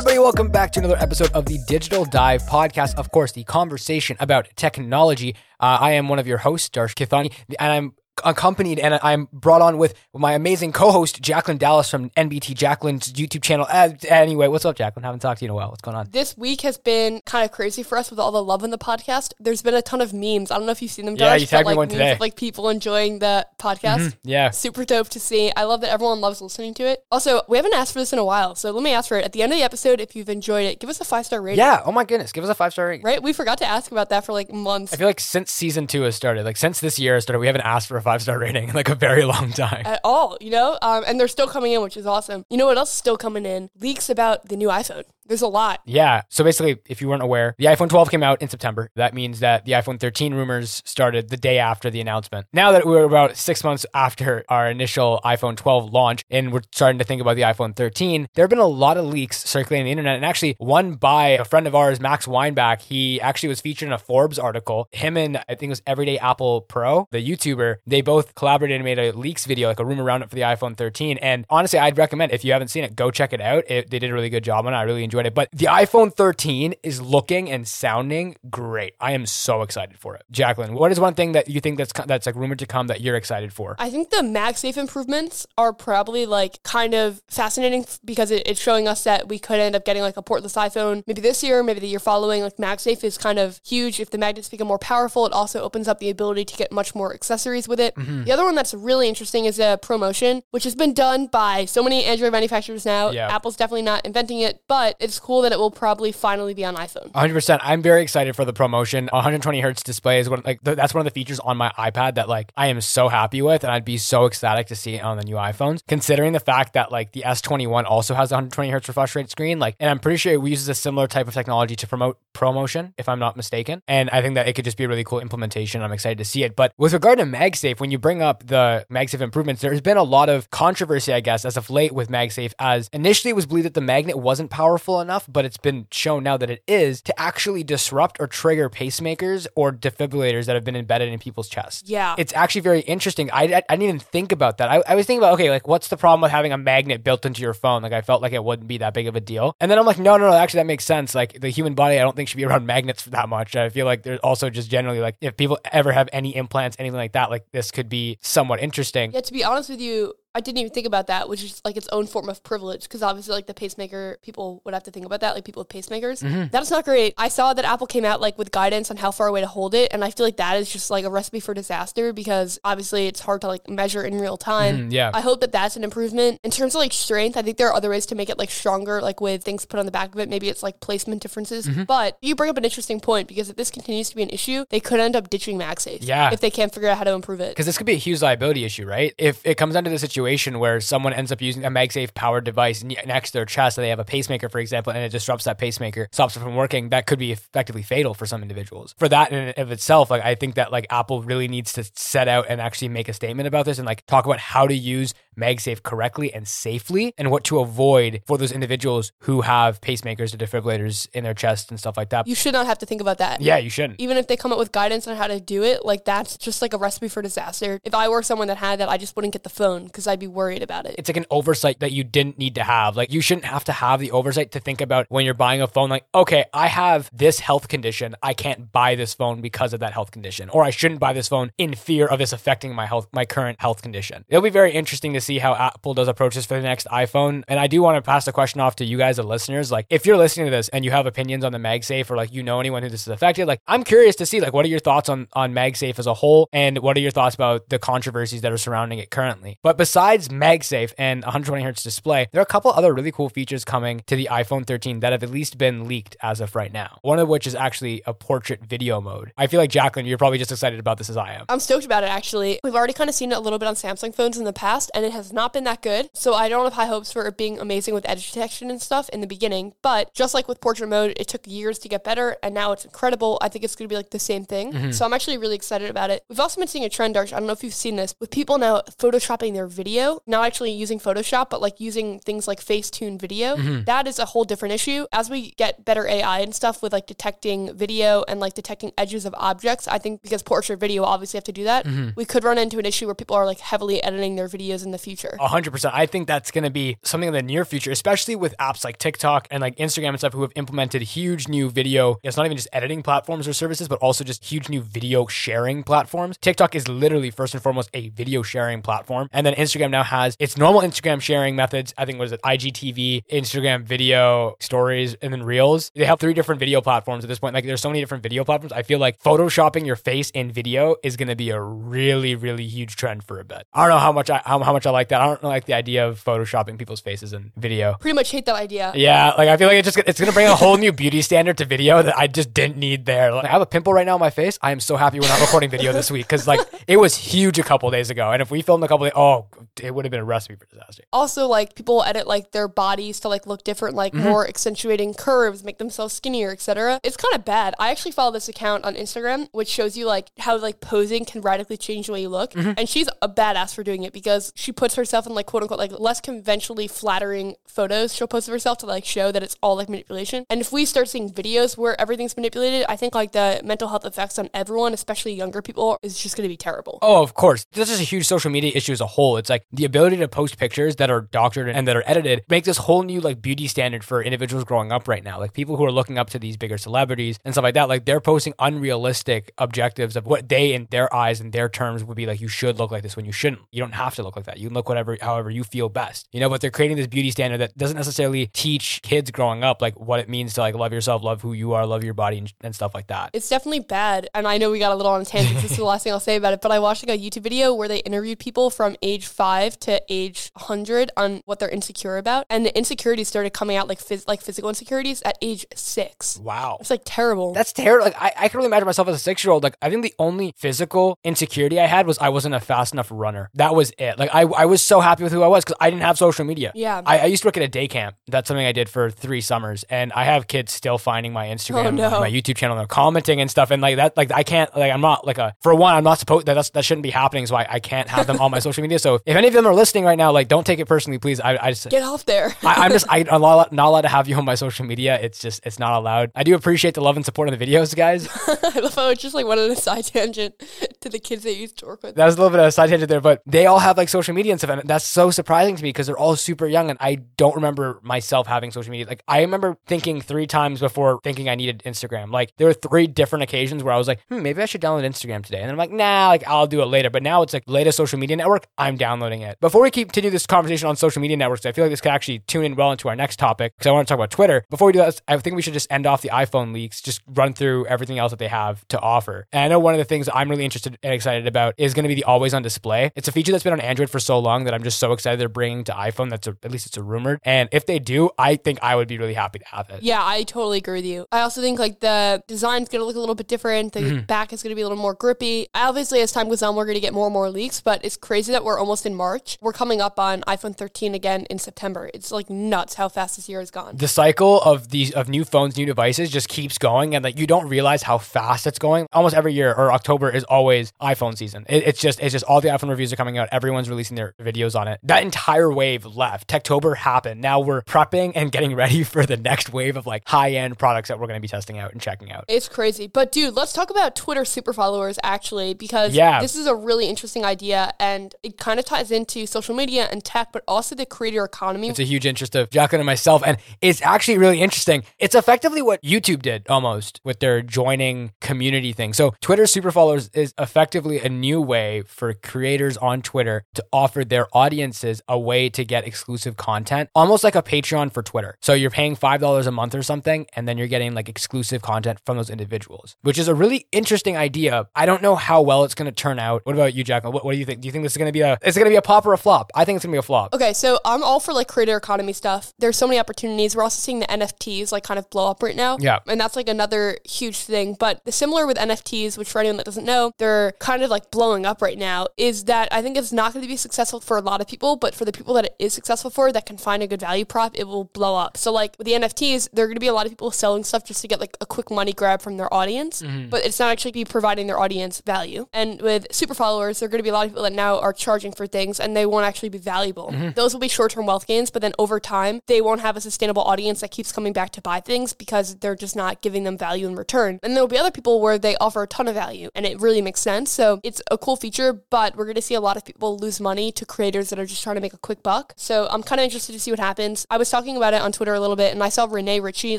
everybody. Welcome back to another episode of the Digital Dive podcast. Of course, the conversation about technology. Uh, I am one of your hosts, Darsh Kithani, and I'm accompanied and I'm brought on with my amazing co-host Jacklyn Dallas from NBT Jacklyn's YouTube channel. Uh, anyway, what's up, Jacklyn? Haven't talked to you in a while. What's going on? This week has been kind of crazy for us with all the love in the podcast. There's been a ton of memes. I don't know if you've seen them. Yeah, Darsh, you tagged but, me like, one memes today. Of, like people enjoying the podcast. Yeah. Super dope to see. I love that everyone loves listening to it. Also, we haven't asked for this in a while, so let me ask for it. At the end of the episode, if you've enjoyed it, give us a five star rating. Yeah. Oh my goodness. Give us a five star rating. Right? We forgot to ask about that for like months. I feel like since season two has started, like since this year has started, we haven't asked for a five star rating in like a very long time. at all, you know? Um, and they're still coming in, which is awesome. You know what else is still coming in? Leaks about the new iPhone. There's a lot. Yeah. So basically, if you weren't aware, the iPhone 12 came out in September. That means that the iPhone 13 rumors started the day after the announcement. Now that we're about six months after our initial iPhone 12 launch and we're starting to think about the iPhone 13, there have been a lot of leaks circulating the internet. And actually, one by a friend of ours, Max Weinbach, he actually was featured in a Forbes article. Him and I think it was EverythingApplePro, the YouTuber, they both collaborated and made a leaks video, like a rumor roundup for the iPhone 13. And honestly, I'd recommend if you haven't seen it, go check it out. It, they did a really good job on it. I really enjoyed it. But the iPhone 13 is looking and sounding great. I am so excited for it. Jacklyn, what is one thing that you think that's that's like rumored to come that you're excited for? I think the MagSafe improvements are probably like kind of fascinating because it, it's showing us that we could end up getting like a portless iPhone maybe this year, maybe the year following. Like MagSafe is kind of huge. If the magnets become more powerful, it also opens up the ability to get much more accessories with it. Mm-hmm. The other one that's really interesting is a ProMotion, which has been done by so many Android manufacturers now. Yeah. Apple's definitely not inventing it, but it's cool that it will probably finally be on iPhone. 100%. I'm very excited for the ProMotion. 120 hertz display is one like th- that's one of the features on my iPad that like I am so happy with and I'd be so ecstatic to see it on the new iPhones. Considering the fact that like the S21 also has a 120 hertz refresh rate screen, like and I'm pretty sure it uses a similar type of technology to promote ProMotion if I'm not mistaken. And I think that it could just be a really cool implementation. I'm excited to see it. But with regard to MagSafe, when you bring up the MagSafe improvements, there's been a lot of controversy, I guess, as of late with MagSafe as initially it was believed that the magnet wasn't powerful enough, but it's been shown now that it is to actually disrupt or trigger pacemakers or defibrillators that have been embedded in people's chests. Yeah. It's actually very interesting. I, I, I didn't even think about that. I, I was thinking about, okay, like what's the problem with having a magnet built into your phone? Like I felt like it wouldn't be that big of a deal. And then I'm like, no, no, no, actually that makes sense. Like the human body, I don't think should be around magnets for that much. I feel like there's also just generally like if people ever have any implants, anything like that, like this could be somewhat interesting. Yeah, to be honest with you, I didn't even think about that, which is like its own form of privilege because obviously, like the pacemaker, people would have to think about that, like people with pacemakers. That's not great. I saw that Apple came out like with guidance on how far away to hold it, and I feel like that is just like a recipe for disaster because obviously it's hard to like measure in real time. Mhm, yeah. I hope that that's an improvement in terms of like strength. I think there are other ways to make it like stronger, like with things put on the back of it. Maybe it's like placement differences. Mm-hmm. But you bring up an interesting point because if this continues to be an issue, they could end up ditching MagSafe. Yeah. if they can't figure out how to improve it. Because this could be a huge liability issue, right? If it comes down to the situation where someone ends up using a MagSafe powered device next to their chest, and they have a pacemaker, for example, and it disrupts that pacemaker, stops it from working, that could be effectively fatal for some individuals. For that in and of itself, like I think that like Apple really needs to set out and actually make a statement about this and like talk about how to use MagSafe correctly and safely and what to avoid for those individuals who have pacemakers or defibrillators in their chest and stuff like that. You should not have to think about that. yeah, you shouldn't. even if they come up with guidance on how to do it, like that's just like a recipe for disaster. If I were someone that had that, I just wouldn't get the phone because I'd be worried about it. it's like an oversight that you didn't need to have. Like you shouldn't have to have the oversight to think about when you're buying a phone like, okay, I have this health condition. I can't buy this phone because of that health condition. Or I shouldn't buy this phone in fear of this affecting my health my current health condition. It'll be very interesting to see how Apple does approach this for the next iPhone. And I do want to pass the question off to you guys the listeners. Like if you're listening to this and you have opinions on the MagSafe or like you know anyone who this is affected, like I'm curious to see like what are your thoughts on on MagSafe as a whole and what are your thoughts about the controversies that are surrounding it currently. But besides MagSafe and 120 hertz display, there are a couple other really cool features coming to the iPhone 13 that have at least been leaked as of right now. One of which is actually a portrait video mode. I feel like Jacklyn, you're probably just excited about this as I am. I'm stoked about it actually. We've already kind of seen it a little bit on Samsung phones in the past, and it has not been that good. So I don't have high hopes for it being amazing with edge detection and stuff in the beginning. But just like with portrait mode, it took years to get better, and now it's incredible. I think it's going to be like the same thing. Mm-hmm. So I'm actually really excited about it. We've also been seeing a trend, Darsh. I don't know if you've seen this with people now photoshopping their video, not actually using Photoshop, but like using things like Facetune video. Mm-hmm. That is a whole different issue. As we get better AI and stuff with like detecting video and like detecting edges of objects, I think because portrait video obviously have to do that, mm-hmm. we could run into an issue where people are like heavily editing their videos in the future. A hundred percent. I think that's going to be something in the near future, especially with apps like TikTok and like Instagram and stuff who have implemented huge new video. It's not even just editing platforms or services, but also just huge new video sharing platforms. TikTok is literally first and foremost a video sharing platform. And then Instagram now has its normal Instagram sharing methods. I think was it IGTV, Instagram video stories, and then Reels. They have three different video platforms at this point. Like there's so many different video platforms. I feel like photoshopping your face in video is going to be a really, really huge trend for a bit. I don't know how much I how, how much I like that. I don't like the idea of photoshopping people's faces in video. Pretty much hate that idea. Yeah, like I feel like it's just it's gonna bring a whole new beauty standard to video that I just didn't need there. Like, I have a pimple right now on my face. I am so happy we're not recording video this week because like it was huge a couple days ago, and if we filmed a couple days, oh, it would have been a recipe for disaster. Also, like people edit like their bodies to like look different, like Mm-hmm. more accentuating curves, make themselves skinnier, etc. It's kind of bad. I actually follow this account on Instagram, which shows you like how like posing can radically change the way you look, Mm-hmm. and she's a badass for doing it because she puts herself in like quote unquote like less conventionally flattering photos. She'll post of herself to like show that it's all like manipulation. And if we start seeing videos where everything's manipulated, I think like the mental health effects on everyone, especially younger people, is just going to be terrible. Oh, of course. This is a huge social media issue as a whole. It's like the ability to post pictures that are doctored and that are edited make this whole new like beauty standard for individuals growing up right now. Like people who are looking up to these bigger celebrities and stuff like that. Like they're posting unrealistic objectives of what they in their eyes and their terms would be like you should look like this when you shouldn't. You don't have to look like that. You can look whatever however you feel best. You know, but they're creating this beauty standard that doesn't necessarily teach kids growing up like what it means to like love yourself, love who you are, love your body and, and stuff like that. It's definitely bad. And I know we got a little on a tangent. this is the last thing I'll say about it. But I watched like a YouTube video where they interviewed people from age five to age 100 on what they're insecure about. And the insecurities started coming out like phys- like physical insecurities at age six. Wow. It's like terrible. That's terrible. Like I, I can really imagine myself as a six year old. Like I think the only physical insecurity I had was I wasn't a fast enough runner. That was it. Like I, I was so happy with who I was because I didn't have social media. Yeah. I, I used to work at a day camp. That's something I did for three summers, and I have kids still finding my oh, Instagram, Oh, no. my YouTube channel, and they're commenting and stuff, and like that. Like I can't. Like I'm not like a. For one, I'm not supposed. That that's, that shouldn't be happening. So I, I can't have them on my social media. So if any of them are listening right now, like don't take it personally, please. I, I just. Get off there. I, I'm just I, I'm not not allowed to have you on my social media. It's just it's not allowed. I do appreciate the love and support of the videos, guys. I love how it just like went on a side tangent to the kids that you used to work with. That was a little bit of a side tangent there, but they all have like social media and stuff, and that's so surprising to me because they're all super young, and I don't remember myself having social media. Like I remember thinking three times before thinking I needed Instagram. Like there were three different occasions where I was like, hmm, maybe I should download Instagram today, and I'm like, nah, like I'll do it later. But now it's like latest social media network, I'm downloading it. Before we continue this conversation on social media networks, I feel like this could actually tune in well into our next topic because I want to talk about Twitter. Before we do that, I think we should just end off the iPhone leaks, just run through everything else that they have to offer. And I know one of the things I'm really interested and excited about is going to be the always on display. It's a feature that's been on Android for so long that I'm just so excited they're bringing to iPhone. That's a, at least it's a rumored. And if they do, I think I would be really happy to have it. Yeah, I totally agree with you. I also think like the design's gonna look a little bit different. The Mm-hmm. back is gonna be a little more grippy. Obviously, as time goes on, we're gonna get more and more leaks. But it's crazy that we're almost in March. We're coming up on iPhone 13 again in September. It's like nuts how fast this year has gone. the cycle of these of new phones, new devices just keeps going, and like you don't realize how fast it's going. Almost every year or October is always iPhone season. It- it's just it's just all the iPhone reviews are coming out. Everyone's releasing their videos on it. That entire wave left. Techtober happened. Now we're prepping and getting ready for the next wave of like high end products that we're going to be testing out and checking out. It's crazy. But dude, let's talk about Twitter super followers actually, because Yeah. this is a really interesting idea and it kind of ties into social media and tech, but also the creator economy. It's a huge interest of Jacklyn and myself, and it's actually really interesting. It's effectively what YouTube did almost with their joining community thing. So Twitter super followers is effectively a new way for creators on Twitter to offer their audiences a way to get exclusive content, almost like a Patreon for Twitter. So you're paying five dollars a month or something, and then you're getting like exclusive content from those individuals, which is a really interesting idea. I don't know how well it's going to turn out. What about you, Jacklyn? What, what do you think? Do you think this is going to be a? Is it going to be a pop or a flop? I think it's going to be a flop. Okay, so I'm all for like creator economy stuff. There's so many opportunities. We're also seeing the NFTs like kind of blow up right now. Yeah. And that's like another huge thing. But the similar with NFTs, which for anyone that doesn't know, they're kind of like blowing up right now, is that I think it's not going to be successful for a lot of people, but for the people that it is successful for that can find a good value prop, it will blow up. So like with the NFTs, there are going to be a lot of people selling stuff just to get like a quick money grab from their audience, mm-hmm. but it's not actually be providing their audience value. And with super followers, there are going to be a lot of people that now are charging for things and they won't actually be valuable. Mm-hmm. Those will be short term wealth gains, but then over time, they won't have a sustainable audience that keeps coming back to buy things because they're just not giving them value in return. And there will be other people where they offer a ton of value and it really makes sense. So it's a cool feature, but we're going to see a lot of people lose money to creators that are just trying to make a quick buck. So I'm kind of interested to see what happens. I was talking about it on Twitter a little bit and I saw Rene Ritchie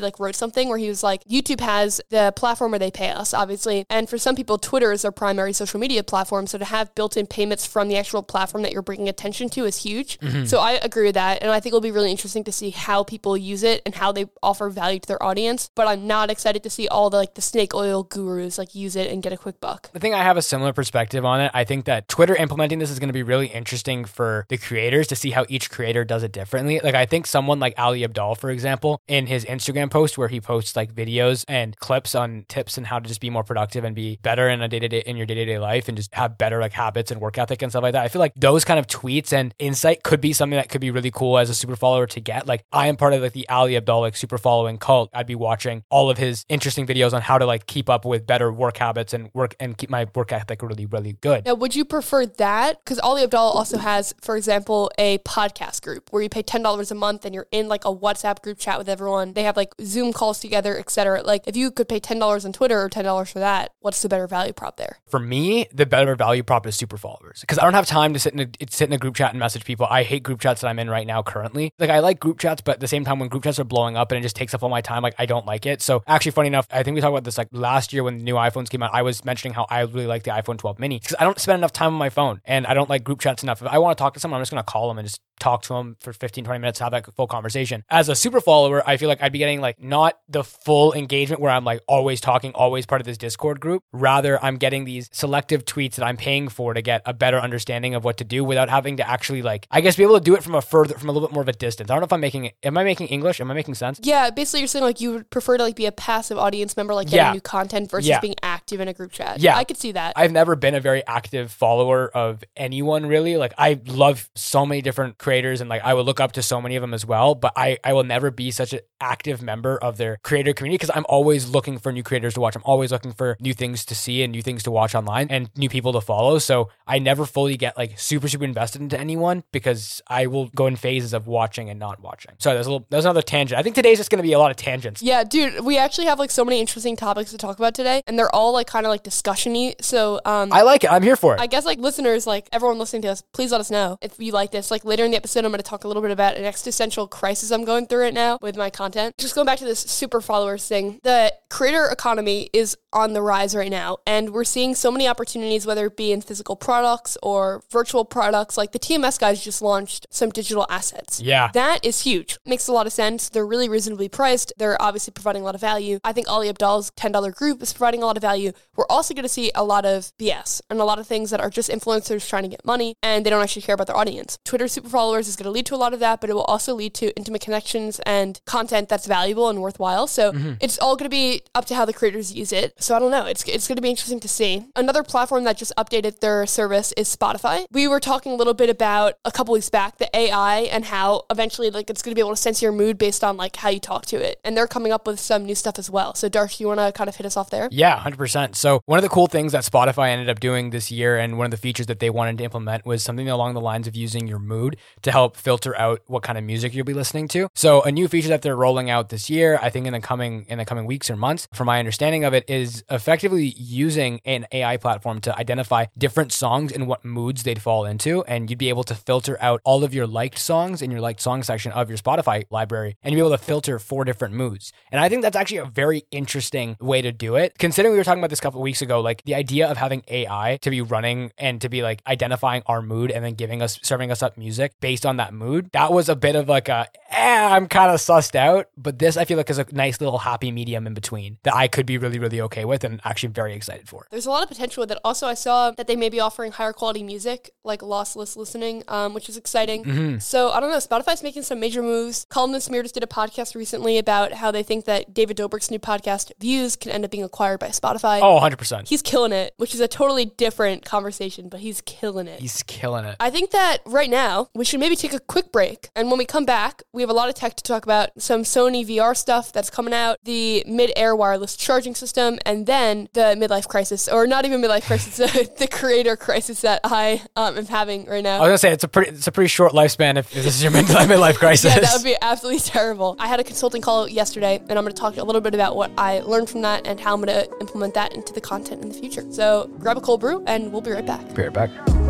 like wrote something where he was like, YouTube has the platform where they pay us, obviously. And for some people, Twitter is their primary social media platform. So to have built in payments from the actual platform that you're bringing attention to is huge. Mm-hmm. So I agree with that. And I think it'll be really interesting to see how people use it and how they offer value to their audience. But I'm not excited to see all the like the snake oil gurus like use it and get a quick buck. I think I have a similar perspective on it. I think that Twitter implementing this is going to be really interesting for the creators to see how each creator does it differently. Like I think someone like Ali Abdaal, for example, in his Instagram post where he posts like videos and clips on tips and how to just be more productive and be better in a day to day in your day to day life and just have better like habits and work ethic and stuff like that. I feel like those kind of tweets and insight could be something that could be really cool as a super follower to get. Like I am part of like the Ali Abdaal like super following cult. I'd be watching all of his interesting videos on how to like keep up with better work habits and work and keep my work ethic really really good. Now, would you prefer that? Because Ali Abdaal also has, for example, a podcast group where you pay ten dollars a month and you're in like a WhatsApp group chat with everyone. They have like Zoom calls together, etc. Like if you could pay ten dollars on Twitter or ten dollars for that, what's the better value prop there? For me, the better value prop is super followers because I don't have time to sit in a sit in a group chat and message people. I hate group chats that I'm in right now currently. Like I like group chats, but at the same time, when group chats are blowing up and it just takes up all my time, like I don't like it. So actually, funny enough, I think we talked about this like last year when the new iPhones came out. I was mentioning how I really like the iPhone 12 mini because I don't spend enough time on my phone and I don't like group chats enough. If I want to talk to someone, I'm just going to call them and just talk to them for 15, 20 minutes, have that full conversation. As a super follower, I feel like I'd be getting like not the full engagement where I'm like always talking, always part of this Discord group. Rather, I'm getting these selective tweets that I'm paying for to get a better understanding of what to do without having to actually like, I guess, be able to do it from a further, from a little bit more of a distance. I don't know if I'm making it. Am I making English? Am I making sense? Yeah, basically, you're saying like you would prefer to like be a passive audience member, like getting yeah. new content versus yeah. being active in a group chat. Yeah, I could see that. I've never been a very active follower of anyone really. Like I love so many different creators and like I would look up to so many of them as well, but I I will never be such an active member of their creator community because I'm always looking for new creators to watch. I'm always looking for new things to see and new things to watch online and new people to follow. So I never fully get like super super invested into anyone because I will go in phases of watching and not watching. So there's a little there's another tangent. I think today's just going to be a lot of tangents. Yeah, dude, we actually have like so many interesting topics to talk about today, and they're all like kind of like discussiony. So um, I like it. I'm here for it. I guess like listeners, like everyone listening to us, please let us know if you like this. Like later in the episode, I'm going to talk a little bit about an existential crisis I'm going through right now with my content. Just going back to this super followers thing, the creator economy is on the rise right now, and we're seeing so many opportunities, whether it be in physical products or virtual products. Like the TMS guys just launched some digital assets. Yeah, that is huge. Makes a lot of sense. They're really reasonably priced. They're obviously providing a lot of value. I think Ali Abdaal's $10 group is providing a lot of value. We're also going to see a lot of BS and a lot of things that are just influencers trying to get money and they don't actually care about their audience. Twitter super followers is going to lead to a lot of that, but it will also lead to intimate connections and content that's valuable and worthwhile. So mm-hmm. it's all going to be up to how the creators use it. So I don't know. It's, it's going to be interesting to see. Another platform that just updated their service is Spotify. We were talking a little bit about a couple weeks back the AI and how eventually like it's going to be able to sense your mood based on like how you talk to it. And they're coming up with some new stuff as well. So Darsh, you want to kind of hit us off there? Yeah, 100%. So one of the cool things that Spotify ended up doing this year and one of the features that they wanted to implement was something along the lines of using your mood to help filter out what kind of music you'll be listening to. So a new feature that they're rolling out this year, I think in the coming in the coming weeks or months, from my understanding of it, is effectively using an AI platform to identify different songs and what moods they'd fall into, and you'd be able to filter out all of your liked songs in your liked song section of your Spotify library, and you'd be able to filter four different moods. And I think that's actually a very interesting way to do it. Considering we were talking about this a couple weeks ago, like the idea of having AI to be running and to be like identifying our mood and then giving us serving us up music based on that mood, that was a bit of like a eh, I'm kind of sussed out. But this I feel like is a nice little happy medium in between that I could be really, really okay with and actually very excited for. There's a lot of potential with it. Also, I saw that they may be offering higher quality music, like lossless listening, um, which is exciting. Mm-hmm. So I don't know. Spotify's making some major moves. Colin and Samir just did a podcast recently about how they think that David Dobrik's new podcast, Views, can end up being acquired by Spotify. Oh, 100%. He's killing it, which is a totally different conversation, but he's killing it. He's killing it. I think that right now we should maybe take a quick break. And when we come back, we have a lot of tech to talk about some Sony VR stuff that's coming out, the mid air wireless charging system, and then the midlife crisis, or not even midlife crisis, the creator crisis that I um, am having right now. I was gonna say it's a pretty it's a pretty short lifespan if, if this is your midlife, crisis. yeah, that would be absolutely terrible. I had a consulting call yesterday, and I'm going to talk a little bit about what I learned from that and how I'm going to implement that into the content in the future. So grab a cold brew, and we'll be right back. Be right back.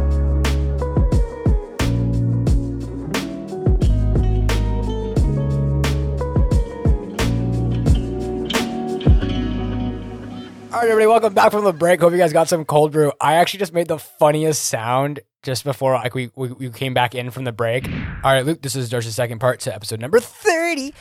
Right, everybody, welcome back from the break. Hope you guys got some cold brew. I actually just made the funniest sound just before like we, we, we came back in from the break. All right, Luke, this is Darsh's second part to episode number 30.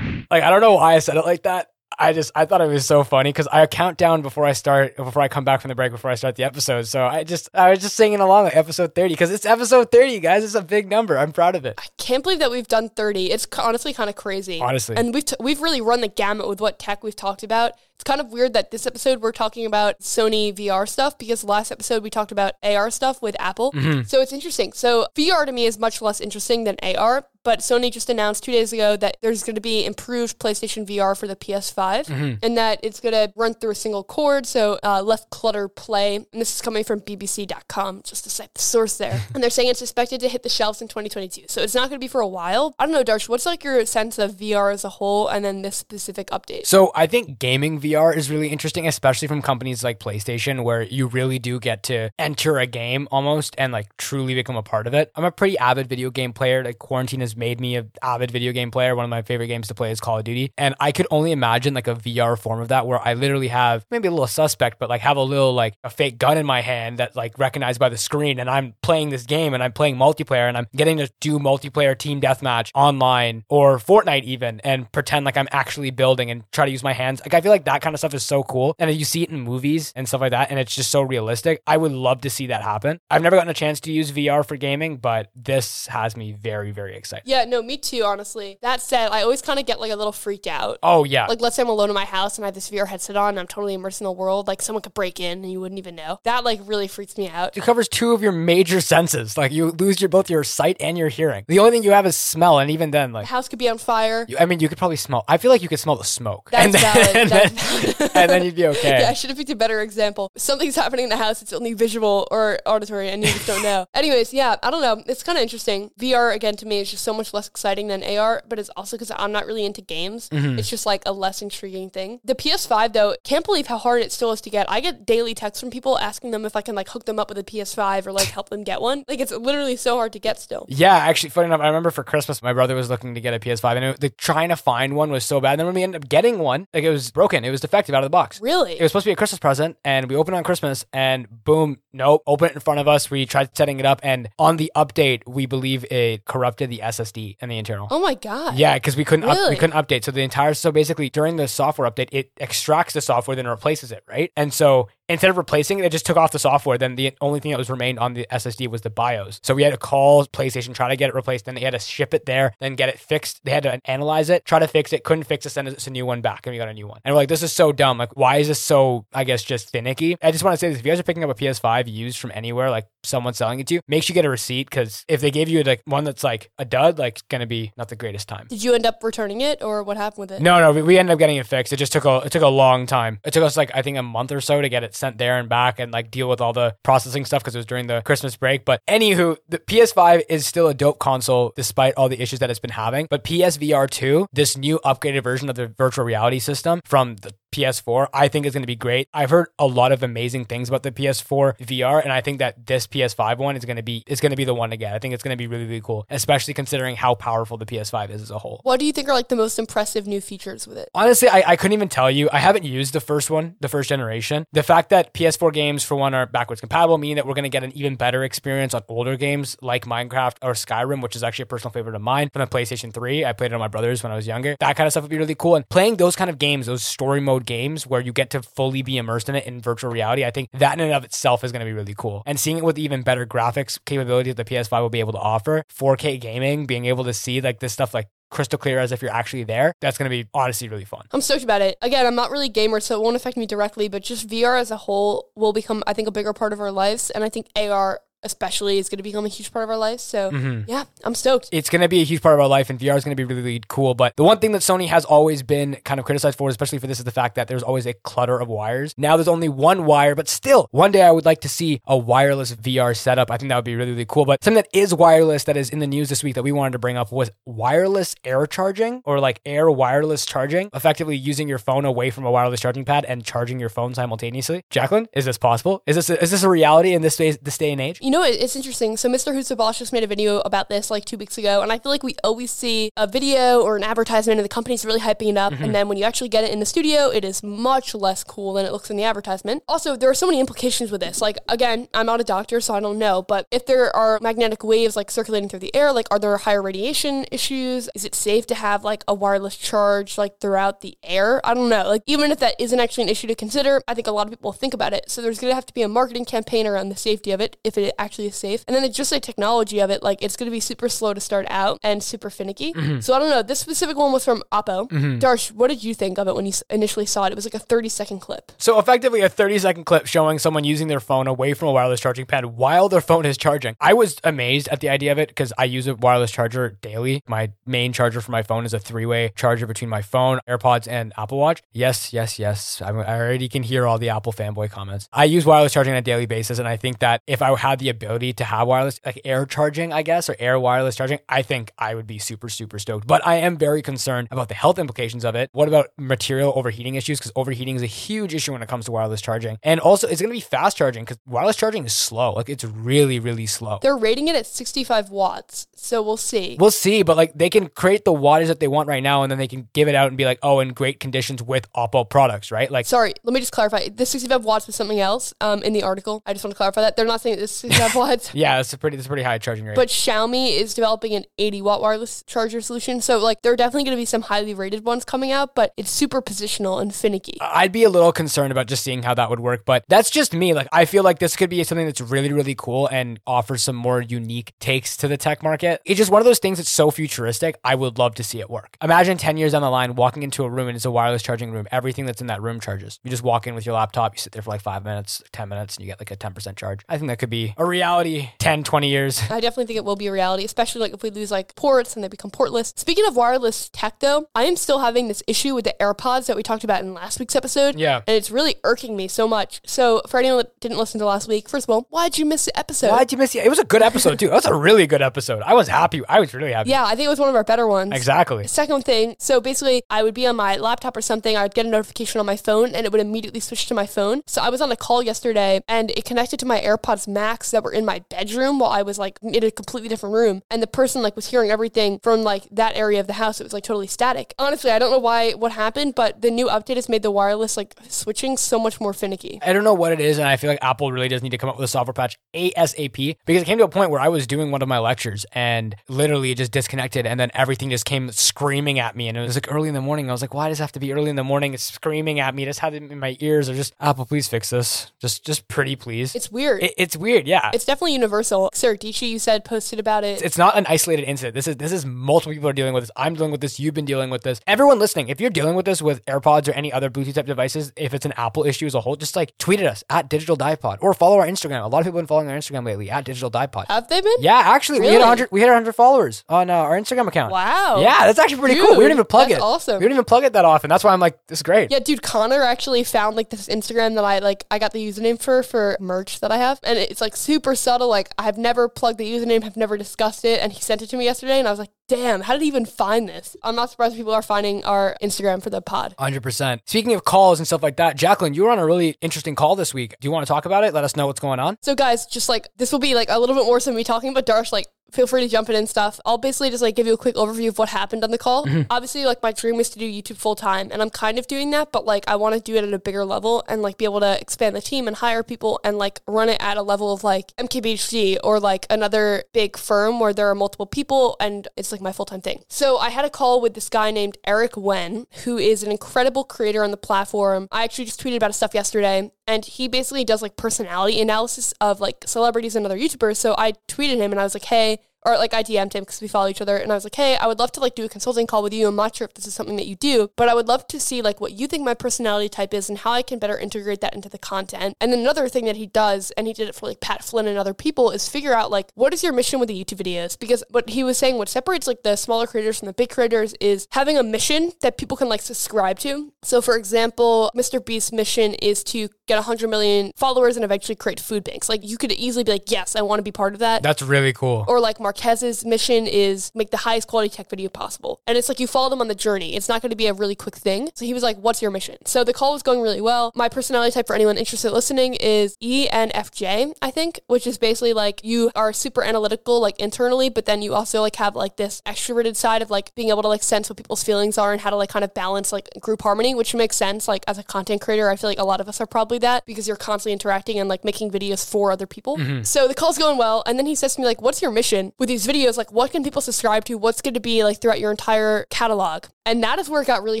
Like, I don't know why I said it like that. I just I thought it was so funny because I count down before I start before I come back from the break before I start the episode. So I just I was just singing along like episode thirty because it's episode thirty, guys. It's a big number. I'm proud of it. I can't believe that we've done 30. It's honestly kind of crazy. Honestly. And we've, t- we've really run the gamut with what tech we've talked about. It's kind of weird that this episode we're talking about Sony VR stuff because last episode we talked about AR stuff with Apple. So it's interesting. So VR to me is much less interesting than AR, but Sony just announced two days ago that there's going to be improved PlayStation VR for the PS5 and that it's going to run through a single cord, so uh, less clutter play. And this is coming from BBC.com, just to cite the source there. and they're saying it's expected to hit the shelves in 2022. So it's not going to be for a while. I don't know, Darsh, what's like your sense of VR as a whole and then this specific update? So I think gaming VR is really interesting, especially from companies like PlayStation, where you really do get to enter a game almost and like truly become a part of it. I'm a pretty avid video game player. Like quarantine has made me an avid video game player. One of my favorite games to play is Call of Duty, and I could only imagine like a VR form of that where I literally have maybe a little suspect, but like have a little like a fake gun in my hand that like recognized by the screen, and I'm playing this game and I'm playing multiplayer and I'm getting to do multiplayer team deathmatch online or Fortnite even and pretend like I'm actually building and try to use my hands. Like I feel like that kind of stuff is so cool. And you see it in movies and stuff like that, and it's just so realistic. I would love to see that happen. I've never gotten a chance to use VR for gaming, but this has me very, very excited. Yeah, no, me too, honestly. That said, I always kind of get like a little freaked out. Oh yeah. Like, let's say I'm alone in my house and I have this VR headset on and I'm totally immersed in the world. Like, someone could break in and you wouldn't even know. That, like, really freaks me out. it covers two of your major senses. Like you lose your both your sight and your hearing. The only thing you have is smell, and even then, like The house could be on fire. you, I mean, you could probably smell. I feel like you could smell the smoke, That's and then, valid. and, That's then, valid. and then you'd be okay. Yeah, I should have picked a better example. Something's happening in the house. It's only visual or auditory, and you just don't know. Anyways, yeah, I don't know. It's kind of interesting. VR again to me is just so much less exciting than AR, but it's also because I'm not really into games. Mm-hmm. It's just like a less intriguing thing. The PS5 though, can't believe how hard it still is to get. I get daily texts from people asking them if I can like hook them up with a PS5 or like help them get one. Like it's literally so hard to get still. Yeah, actually, funny enough, I remember for Christmas, my brother was looking to get a PS5, and it, the trying to find one was so bad. And then when we ended up getting one, like it was broken, it was defective out of the box. Really? It was supposed to be a Christmas present, and we opened it on Christmas, and boom, nope, open it in front of us. We tried setting it up, and on the update, we believe it corrupted the SSD and the internal. oh my god. Yeah, because we couldn't up, we couldn't update. So the entire so basically during the software update, it extracts the software then replaces it, right? And so instead of replacing it, it just took off the software. Then the only thing that was remained on the SSD was the BIOS. So we had to call PlayStation, try to get it replaced. Then they had to ship it there, then get it fixed. They had to analyze it, try to fix it, couldn't fix it, send us a new one back, and we got a new one. And we're like, this is so dumb. Like, why is this so? I guess just finicky. I just want to say this: if you guys are picking up a PS5 used from anywhere, like someone selling it to you, make sure you get a receipt because if they gave you like one that's like a dud, like it's gonna be not the greatest time. Did you end up returning it, or what happened with it? No, no, we, we ended up getting it fixed. It just took a it took a long time. It took us like I think a month or so to get it sent there and back and like deal with all the processing stuff because it was during the Christmas break. But anywho, the PS5 is still a dope console despite all the issues that it's been having. But PSVR 2, this new upgraded version of the virtual reality system from the PS4, I think is going to be great. I've heard a lot of amazing things about the PS4 VR, and I think that this PS5 one is going to be is going to be the one to get. I think it's going to be really really cool, especially considering how powerful the PS5 is as a whole. What do you think are like the most impressive new features with it? Honestly, I, I couldn't even tell you. I haven't used the first one, the first generation. The fact that PS4 games, for one, are backwards compatible, meaning that we're going to get an even better experience on older games like Minecraft or Skyrim, which is actually a personal favorite of mine from the PlayStation 3. I played it on my brother's when I was younger. That kind of stuff would be really cool. And playing those kind of games, those story mode games where you get to fully be immersed in it in virtual reality, I think that in and of itself is going to be really cool. And seeing it with even better graphics capabilities that the PS5 will be able to offer, 4K gaming, being able to see like this stuff like crystal clear as if you're actually there, that's going to be honestly really fun. I'm stoked about it. Again, I'm not really a gamer, so it won't affect me directly, but just VR as a whole will become, I think, a bigger part of our lives. And I think AR especially is going to become a huge part of our lives. So Mm-hmm. yeah, I'm stoked. it's going to be a huge part of our life and VR is going to be really, really cool. But the one thing that Sony has always been kind of criticized for, especially for this, is the fact that there's always a clutter of wires. Now there's only one wire, but still, one day I would like to see a wireless VR setup. I think that would be really, really cool. But something that is wireless that is in the news this week that we wanted to bring up was wireless air charging or like air wireless charging, effectively using your phone away from a wireless charging pad and charging your phone simultaneously. Jacklyn, is this possible? Is this a, is this a reality in this day, this day and age? You know, it- it's interesting. So Mrwhosetheboss just made a video about this like two weeks ago, and I feel like we always see a video or an advertisement, and the company's really hyping it up, and mm-hmm. then when you actually get it in the studio, it is much less cool than it looks in the advertisement. Also, there are so many implications with this. Like, again, I'm not a doctor, so I don't know, but if there are magnetic waves like circulating through the air, like, are there higher radiation issues? Is it safe to have like a wireless charge like throughout the air? I don't know. Like, even if that isn't actually an issue to consider, I think a lot of people think about it. So there's gonna have to be a marketing campaign around the safety of it if it actually is safe, and then it's just the technology of it. Like, it's gonna be super slow to start out and super finicky. Mm-hmm. So I don't know. This specific one was from Oppo. Mm-hmm. Darsh, what did you think of it when you initially saw it? It was like a 30 second clip. So effectively a 30 second clip showing someone using their phone away from a wireless charging pad while their phone is charging. I was amazed at the idea of it because I use a wireless charger daily. My main charger for my phone is a three-way charger between my phone, AirPods, and Apple Watch. Yes, yes, yes. I I already can hear all the Apple fanboy comments. I use wireless charging on a daily basis, and I think that if I had the ability to have wireless, like air charging, I guess, or air wireless charging, I think I would be super, super stoked. But I am very concerned about the health implications of it. What about material overheating issues? Because overheating is a huge issue when it comes to wireless charging. And also, it's going to be fast charging because wireless charging is slow. Like, it's really, really slow. They're rating it at 65 watts, so we'll see. We'll see, but like they can create the wattage that they want right now, and then they can give it out and be like, oh, in great conditions with Oppo products, right? Like, Sorry, let me just clarify. The 65 watts is something else um, in the article. I just want to clarify that. They're not saying it's 65 watts. yeah, it's a pretty, it's a pretty high charging rate. But Xiaomi is developing an 80 watt wireless charger solution. So, like, there are definitely going to be some highly rated ones coming out, but it's super positional and finicky. I'd be a little concerned about just seeing how that would work, but that's just me. Like, I feel like this could be something that's really, really cool and offers some more unique takes to the tech market. It's just one of those things that's so futuristic. I would love to see it work. Imagine 10 years down the line, walking into a room and it's a wireless charging room. Everything that's in that room charges. You just walk in with your laptop, you sit there for like five minutes, 10 minutes, and you get like a 10% charge. I think that could be a reality 10, 20 years. I definitely think it will be a reality, especially like if we lose like ports and they become portless. Speaking of wireless tech, though, I am still having this issue with the AirPods that we talked about in last week's episode. Yeah. And it's really irking me so much. So, for anyone that didn't listen to last week, first of all, why'd you miss the episode? Why'd you miss it? It was a good episode, too. That was a really good episode. I was happy. I was really happy. Yeah, I think it was one of our better ones. Exactly. Second thing, so basically, I would be on my laptop or something. I would get a notification on my phone, and it would immediately switch to my phone. So I was on a call yesterday, and it connected to my AirPods Max that were in my bedroom while I was like in a completely different room, and the person like was hearing everything from like that area of the house. It was like totally static. Honestly, I don't know why what happened, but the new update has made the wireless like switching so much more finicky. I don't know what it is, and I feel like Apple really does need to come up with a software patch ASAP because it came to a point where I was doing one of my lectures and literally it just disconnected, and then everything just came screaming at me, and it was like early in the morning. I was like, why does it have to be early in the morning? It's screaming at me. It just had it in my ears. Or just Apple, please fix this. Just, just pretty, please. It's weird. It- it's weird, yeah. It's definitely universal. Dici, you said, posted about it. it's not an isolated incident. This is this is multiple people are dealing with this. I'm dealing with this. You've been dealing with this. Everyone listening, if you're dealing with this with AirPods or any other Bluetooth type devices, if it's an Apple issue as a whole, just like tweet at us at Digital Dive Pod or follow our Instagram. A lot of people have been following our Instagram lately at Digital Dive Pod. Have they been? Yeah, actually, we hit Really? 100. We hit 100 followers on uh, our Instagram account. Wow. Yeah, that's actually pretty cool. We Dude, don't even plug that's it. awesome. We don't even plug it that often. That's why I'm like, this is great. Yeah, dude, Connor actually found like this Instagram that I like I got the username for for merch that I have. And it's like super subtle. Like I've never plugged the username, have never discussed it, and he sent it to me yesterday and I was like, damn, how did he even find this? I'm not surprised people are finding our Instagram for the pod. 100%. Speaking of calls and stuff like that, Jacklyn, you were on a really interesting call this week. Do you want to talk about it? Let us know what's going on. So guys, just like this will be like a little bit more than me talking, but Darsh, like feel free to jump in and stuff. I'll basically just like give you a quick overview of what happened on the call. Mm-hmm. Obviously, like my dream is to do YouTube full time, and I'm kind of doing that, but like I want to do it at a bigger level and like be able to expand the team and hire people and like run it at a level of like MKBHD or like another big firm where there are multiple people and it's like my full time thing. So I had a call with this guy named Eric Wen, who is an incredible creator on the platform. I actually just tweeted about his stuff yesterday, and he basically does like personality analysis of like celebrities and other YouTubers. So I tweeted him and I was like, hey, or like I DM'd him because we follow each other, and I was like, hey, I would love to like do a consulting call with you. I'm not sure if this is something that you do, but I would love to see like what you think my personality type is and how I can better integrate that into the content. And then another thing that he does, and he did it for like Pat Flynn and other people, is figure out like what is your mission with the YouTube videos? Because what he was saying, what separates like the smaller creators from the big creators is having a mission that people can like subscribe to. So for example, Mr. Beast's mission is to get 100 million followers and eventually create food banks. Like you could easily be like, yes, I want to be part of that. That's really cool. Or like Marques's mission is make the highest quality tech video possible. And it's like you follow them on the journey. It's not going to be a really quick thing. So he was like, what's your mission? So the call was going really well. My personality type for anyone interested in listening is ENFJ, I think, which is basically like you are super analytical like internally, but then you also like have like this extroverted side of like being able to like sense what people's feelings are and how to like kind of balance like group harmony, which makes sense. Like as a content creator, I feel like a lot of us are probably that because you're constantly interacting and like making videos for other people. Mm-hmm. So the call's going well. And then he says to me, like, what's your mission with these videos? Like, what can people subscribe to? What's going to be like throughout your entire catalog? And that is where it got really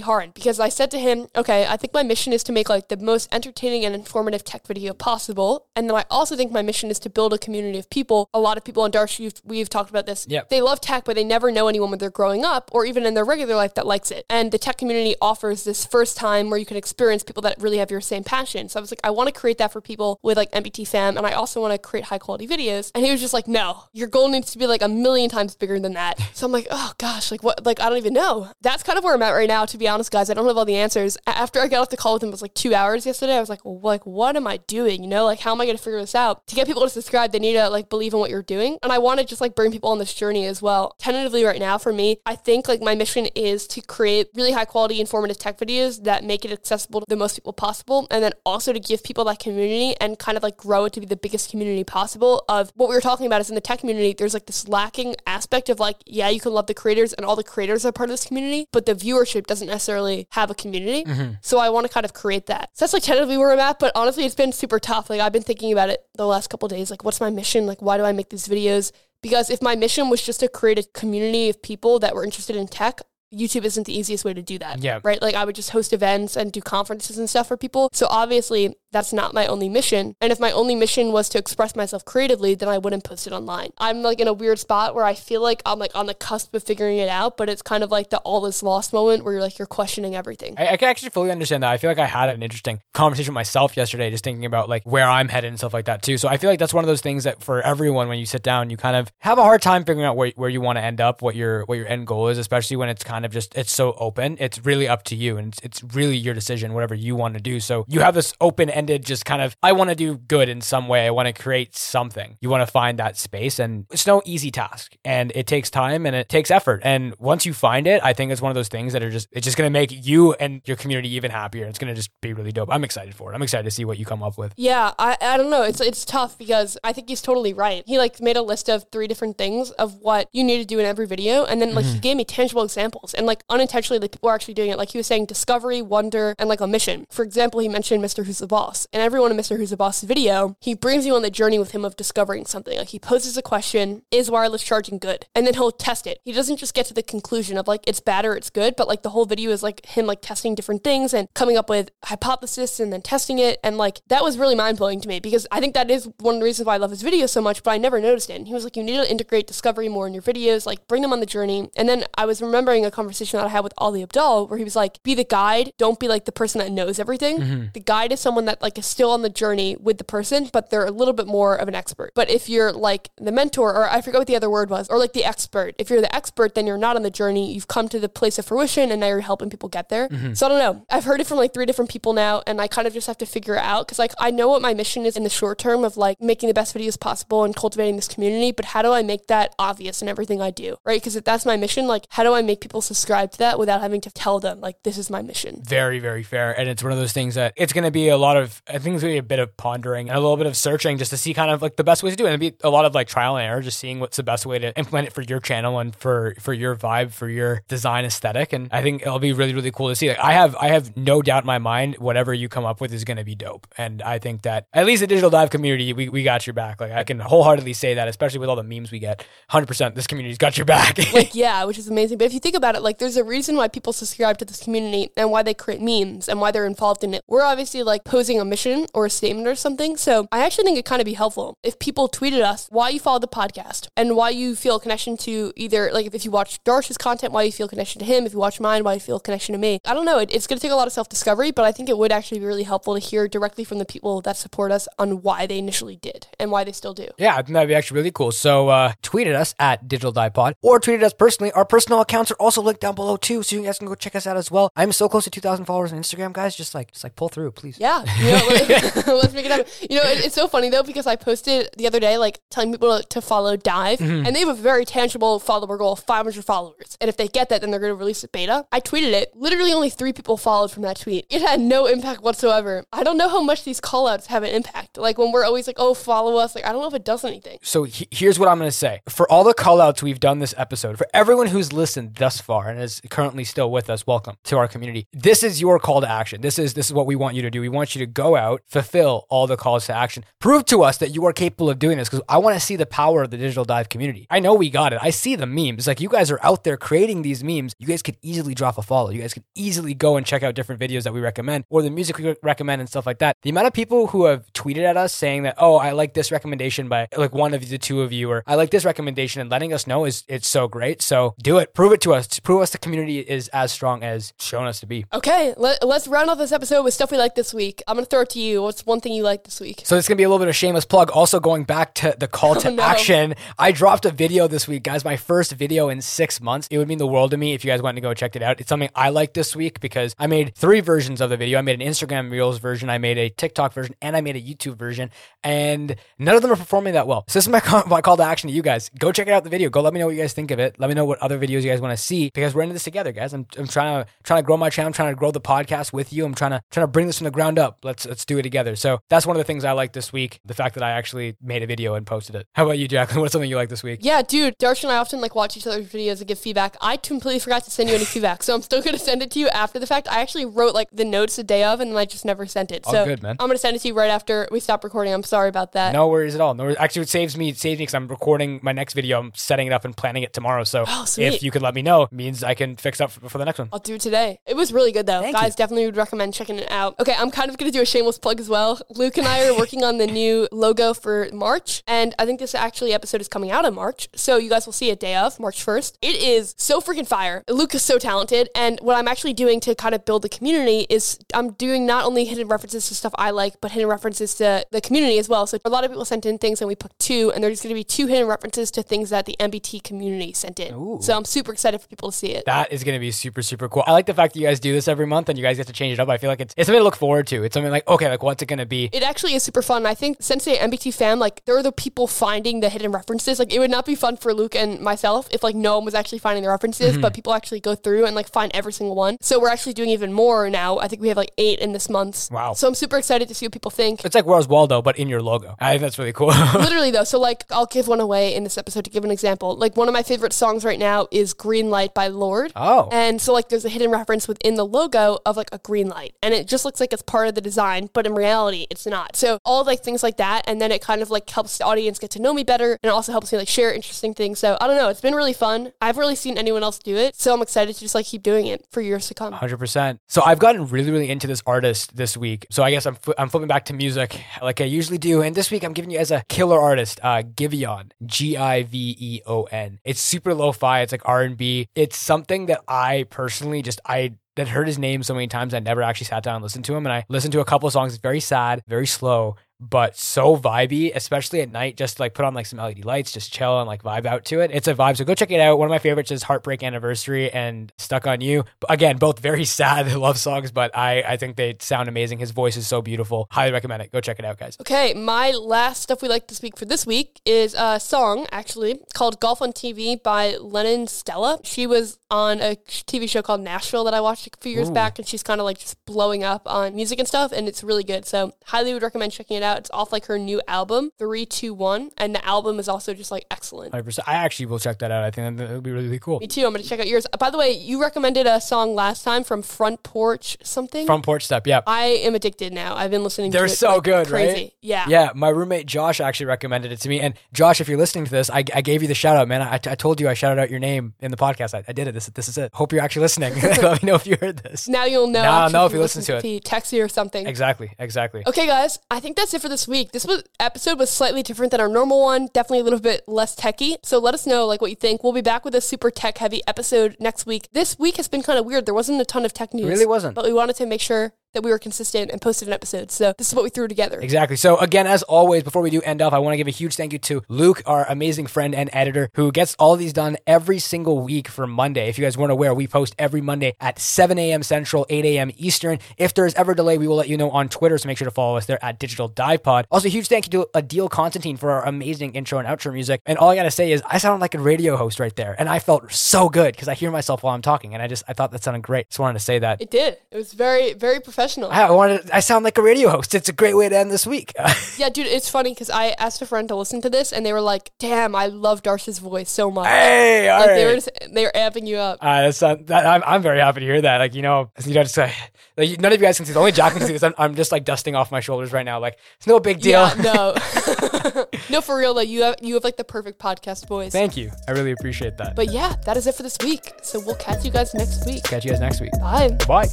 hard because I said to him, okay, I think my mission is to make like the most entertaining and informative tech video possible. And then I also think my mission is to build a community of people. A lot of people on Darsh, you've, we've talked about this. Yep. They love tech, but they never know anyone when they're growing up or even in their regular life that likes it. And the tech community offers this first time where you can experience people that really have your same passion. So was like, I want to create that for people with like MBT fam. And I also want to create high quality videos. And he was just like, no, your goal needs to be like a million times bigger than that. So I'm like, oh gosh, like what? Like, I don't even know. That's kind of where I'm at right now, to be honest, guys. I don't have all the answers. After I got off the call with him, it was like two hours yesterday. I was like, well, like, what am I doing? You know, like, how am I going to figure this out? To get people to subscribe, they need to like believe in what you're doing. And I want to just like bring people on this journey as well. Tentatively, right now, for me, I think like my mission is to create really high quality, informative tech videos that make it accessible to the most people possible. And then also to give people that community and kind of like grow it to be the biggest community possible of what we were talking about is in the tech community, there's like this lacking aspect of like, yeah, you can love the creators and all the creators are part of this community, but the viewership doesn't necessarily have a community. Mm-hmm. So I want to kind of create that. So that's like tentatively where I'm at, but honestly, it's been super tough. Like I've been thinking about it the last couple days. Like, what's my mission? Like, why do I make these videos? Because if my mission was just to create a community of people that were interested in tech, YouTube isn't the easiest way to do that. Yeah. Right? Like I would just host events and do conferences and stuff for people. So obviously that's not my only mission. And if my only mission was to express myself creatively, then I wouldn't post it online. I'm like in a weird spot where I feel like I'm like on the cusp of figuring it out, but it's kind of like the all is lost moment where you're like you're questioning everything. I, I can actually fully understand that. I feel like I had an interesting conversation with myself yesterday, just thinking about like where I'm headed and stuff like that too. So I feel like that's one of those things that for everyone, when you sit down, you kind of have a hard time figuring out where, where you want to end up, what your what your end goal is, especially when it's kind of just it's so open. It's really up to you, and it's, it's really your decision, whatever you want to do. So you have this open ended, just kind of I want to do good in some way. I want to create something. You want to find that space, and it's no easy task, and it takes time and it takes effort. And once you find it, I think it's one of those things that are just it's just gonna make you and your community even happier. It's gonna just be really dope. I'm excited for it. I'm excited to see what you come up with. Yeah, I, I don't know. It's it's tough because I think he's totally right. He like made a list of three different things of what you need to do in every video, and then like he mm-hmm. gave me tangible examples, and like unintentionally, like people are actually doing it. Like he was saying discovery, wonder, and like a mission. For example, he mentioned Mrwhosetheboss, and everyone in Mrwhosetheboss video, he brings you on the journey with him of discovering something. Like he poses a question: Is wireless charging good? And then he'll test it. He doesn't just get to the conclusion of like it's bad or it's good, but like the whole video is like him like testing different things and coming up with hypothesis and then testing it. And like that was really mind blowing to me because I think that is one of the reasons why I love his videos so much, but I never noticed it. And he was like, you need to integrate discovery more in your videos, like bring them on the journey. And then I was remembering a conversation that I had with Ali Abdaal where he was like, be the guide, don't be like the person that knows everything. Mm-hmm. The guide is someone that like still on the journey with the person, but they're a little bit more of an expert. But if you're like the mentor, or I forget what the other word was, or like the expert, if you're the expert, then you're not on the journey. You've come to the place of fruition and now you're helping people get there. Mm-hmm. So I don't know. I've heard it from like three different people now, and I kind of just have to figure it out because like I know what my mission is in the short term of like making the best videos possible and cultivating this community, but how do I make that obvious in everything I do? Right? Because if that's my mission, like how do I make people subscribe to that without having to tell them like this is my mission? Very, very fair. And it's one of those things that it's going to be a lot of, I think it's to be a bit of pondering and a little bit of searching just to see kind of like the best ways to do it. And be a lot of like trial and error, just seeing what's the best way to implement it for your channel and for, for your vibe, for your design aesthetic. And I think it'll be really, really cool to see. Like I have, I have no doubt in my mind, whatever you come up with is to be dope. And I think that at least the digital dive community, we, we got your back. Like I can wholeheartedly say that, especially with all the memes we get. 100% this community's got your back. like yeah which is amazing but if you think about it like there's a reason why people subscribe to this community and why they create memes and why they're involved in it we're obviously like posing a mission or a statement or something so i actually think it kind of be helpful if people tweeted us why you follow the podcast and why you feel a connection to either like if, if you watch darsh's content why you feel connection to him if you watch mine why you feel connection to me i don't know it, it's going to take a lot of self-discovery but i think it would actually be really helpful to hear directly from the people that support us on why they initially did and why they still do Yeah, I think that'd be actually really cool. So uh, tweet at us at Digital Dive Pod or tweet at us personally. Our personal accounts are also linked down below too, so you guys can go check us out as well. I'm so close to 2,000 followers on Instagram, guys. Just like, just like pull through, please. Yeah, You know, like, let's make it happen. You know, it, it's so funny though because I posted the other day like telling people to, to follow Dive, Mm-hmm. and they have a very tangible follower goal of 500 followers. And if they get that, then they're going to release a beta. I tweeted it. Literally, only three people followed from that tweet. It had no impact whatsoever. I don't know how much these callouts have an impact. Like when we're always like, "Oh, follow us." Like I don't know if it does anything. So he- here's what I'm going to say. For all the call outs we've done this episode, for everyone who's listened thus far and is currently still with us, welcome to our community. This is your call to action. This is this is what we want you to do. We want you to go out, fulfill all the calls to action. Prove to us that you are capable of doing this because I want to see the power of the digital dive community. I know we got it. I see the memes. Like you guys are out there creating these memes. You guys could easily drop a follow. You guys could easily go and check out different videos that we recommend or the music we recommend and stuff like that. The amount of people who have tweeted at us saying that, oh, I like this recommendation by like one of the two of you, or I like this recommendation and letting us know is it's so great. So do it. Prove it to us. Prove us the community is as strong as shown us to be. Okay, let, let's round off this episode with stuff we like this week. I'm gonna throw it to you. What's one thing you like this week? So it's gonna be a little bit of shameless plug. Also going back to the call to Oh, no. action. I dropped a video this week, guys. My first video in six months. It would mean the world to me if you guys wanted to go check it out. It's something I like this week because I made three versions of the video. I made an Instagram Reels version, I made a TikTok version, and I made a YouTube version. And none of them are performing that well. So this is my call, my call to action to you guys. Go check it out the video. Go let me know what you guys think of it. Let me know what other videos you guys want to see because we're into this together, guys. I'm, I'm trying to trying to grow my channel. I'm trying to grow the podcast with you. I'm trying to trying to bring this from the ground up. Let's let's let's do it together. So that's one of the things I like this week. The fact that I actually made a video and posted it. How about you, Jacklyn? What's something you like this week? Yeah, dude, Darsh and I often like watch each other's videos and give feedback. I completely forgot to send you any feedback, so I'm still gonna send it to you after the fact. I actually wrote like the notes the day of, and then I just never sent it. All so good, man. I'm gonna send it to you right after we stop recording. I'm sorry about that. No worries at all. No, worries. actually, it saves me it saves me because I'm recording my next video. I'm setting it up and planning it tomorrow. So Oh, if you could let me know, means I can fix up for, for the next one. I'll do it today. It was really good though. Thank Guys, you. definitely would recommend checking it out. Okay, I'm kind of gonna do a shameless plug as well. Luke and I are working on the new logo for March, and I think this actually episode is coming out in March. So you guys will see it day of, March 1st. It is so freaking fire. Luke is so talented, and what I'm actually doing to kind of build the community is I'm doing not only hidden references to stuff I like, but hidden references to the community as well. So a lot of people sent in things and we picked two, and there's gonna be two hidden references to things that the MBT community sent in. Ooh. So I'm super excited for people to see it. That is going to be super, super cool. I like the fact that you guys do this every month and you guys get to change it up. I feel like it's, it's something to look forward to. It's something like, okay, like what's it to be? It actually is super fun. I think since the MBT fam, like they're the people finding the hidden references. Like it would not be fun for Luke and myself if like no one was actually finding the references, but mhm. people actually go through and like find every single one. So we're actually doing even more now. I think we have like eight in this month. Wow. So I'm super excited to see what people think. It's like Where's Waldo, but in your logo. I think that's really cool. Literally though, so like I'll give one away in this episode to give an example. Like one of my favorite songs right now is Green Light by Lorde. oh. And so like there's a hidden reference within the logo of like a green light. And it just looks like it's part of the design, but in reality it's not. So all like things like that and then it kind of like helps the audience get to know me better and it also helps me like share interesting things. So I don't know, it's been really fun. I haven't really seen anyone else do it. So I'm excited to just like keep doing it for years to come. Hundred percent. So I've gotten really, really into this artist this week. So I guess I'm fl- I'm flipping back to music like I usually do, and this week I'm giving you as a killer artist, uh, Giveon, G I V E O N. It's super lo-fi. It's like R and B. It's something that I personally just I that heard his name so many times I never actually sat down and listened to him. And I listened to a couple of songs. It's very sad, very slow, but so vibey, especially at night. Just like put on like some LED lights, just chill and like vibe out to it. It's a vibe. So go check it out. One of my favorites is Heartbreak Anniversary and Stuck on You. Again, both very sad love songs, but I I think they sound amazing. His voice is so beautiful. Highly recommend it. Go check it out, guys. Okay, my last stuff we like to speak for this week is a song actually called Golf on TV by Lennon Stella. She was on a TV show called Nashville that I watched a few years Ooh. back, and she's kind of like just blowing up on music and stuff, and it's really good. So, highly would recommend checking it out. It's off like her new album, 321, and the album is also just like excellent. 100%. I actually will check that out. I think that would be really, really cool. Me too. I'm going to check out yours. By the way, you recommended a song last time from Front Porch something. Front Porch Step, yeah. I am addicted now. I've been listening They're to it. so like, good, crazy. right? Yeah. Yeah, my roommate Josh actually recommended it to me. And Josh, if you're listening to this, I, I gave you the shout out, man. I, I told you I shouted out your name in the podcast. I, I did it. This, this is it. Hope you're actually listening. Let me know if you heard this. Now you'll know. Now I'll know if you listen to it. Texts you or something. Exactly, exactly. Okay, guys, I think that's it for this week. This was, episode was slightly different than our normal one, definitely a little bit less techy. So let us know like what you think. We'll be back with a super tech heavy episode next week. This week has been kind of weird. There wasn't a ton of tech news. really wasn't. But we wanted to make sure that we were consistent and posted an episode. So this is what we threw together. Exactly. So again, as always, before we do end off, I want to give a huge thank you to Luke, our amazing friend and editor, who gets all of these done every single week for Monday. If you guys weren't aware, we post every Monday at 7 a.m. Central, 8 a.m. Eastern. If there's ever delay, we will let you know on Twitter. So make sure to follow us there at Digital Dive Pod. Also, huge thank you to Adil Constantine for our amazing intro and outro music. And all I gotta say is, I sound like a radio host right there, and I felt so good because I hear myself while I'm talking, and I just I thought that sounded great. Just wanted to say that. It did. It was very, very professional. I wanted. I sound like a radio host. It's a great way to end this week. yeah, dude, it's funny because I asked a friend to listen to this, and they were like, "Damn, I love Darsh's voice so much." Hey, all like right. they were just, they were amping you up. Uh, that's, that, I'm, I'm very happy to hear that. Like, you know, you know, just uh, like, none of you guys can see this. Only Jack can see this. I'm, I'm just like dusting off my shoulders right now. Like, it's no big deal. Yeah, no, no, for real though. You have you have like the perfect podcast voice. Thank you. I really appreciate that. But yeah, that is it for this week. So we'll catch you guys next week. Catch you guys next week. Bye. Bye.